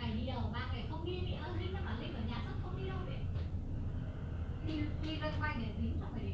ngày đi đâu ba ngày không đi thì ơ linh nó bảo linh ở nhà sắp không đi đâu vậy? Đi đi loanh quanh để dính là phải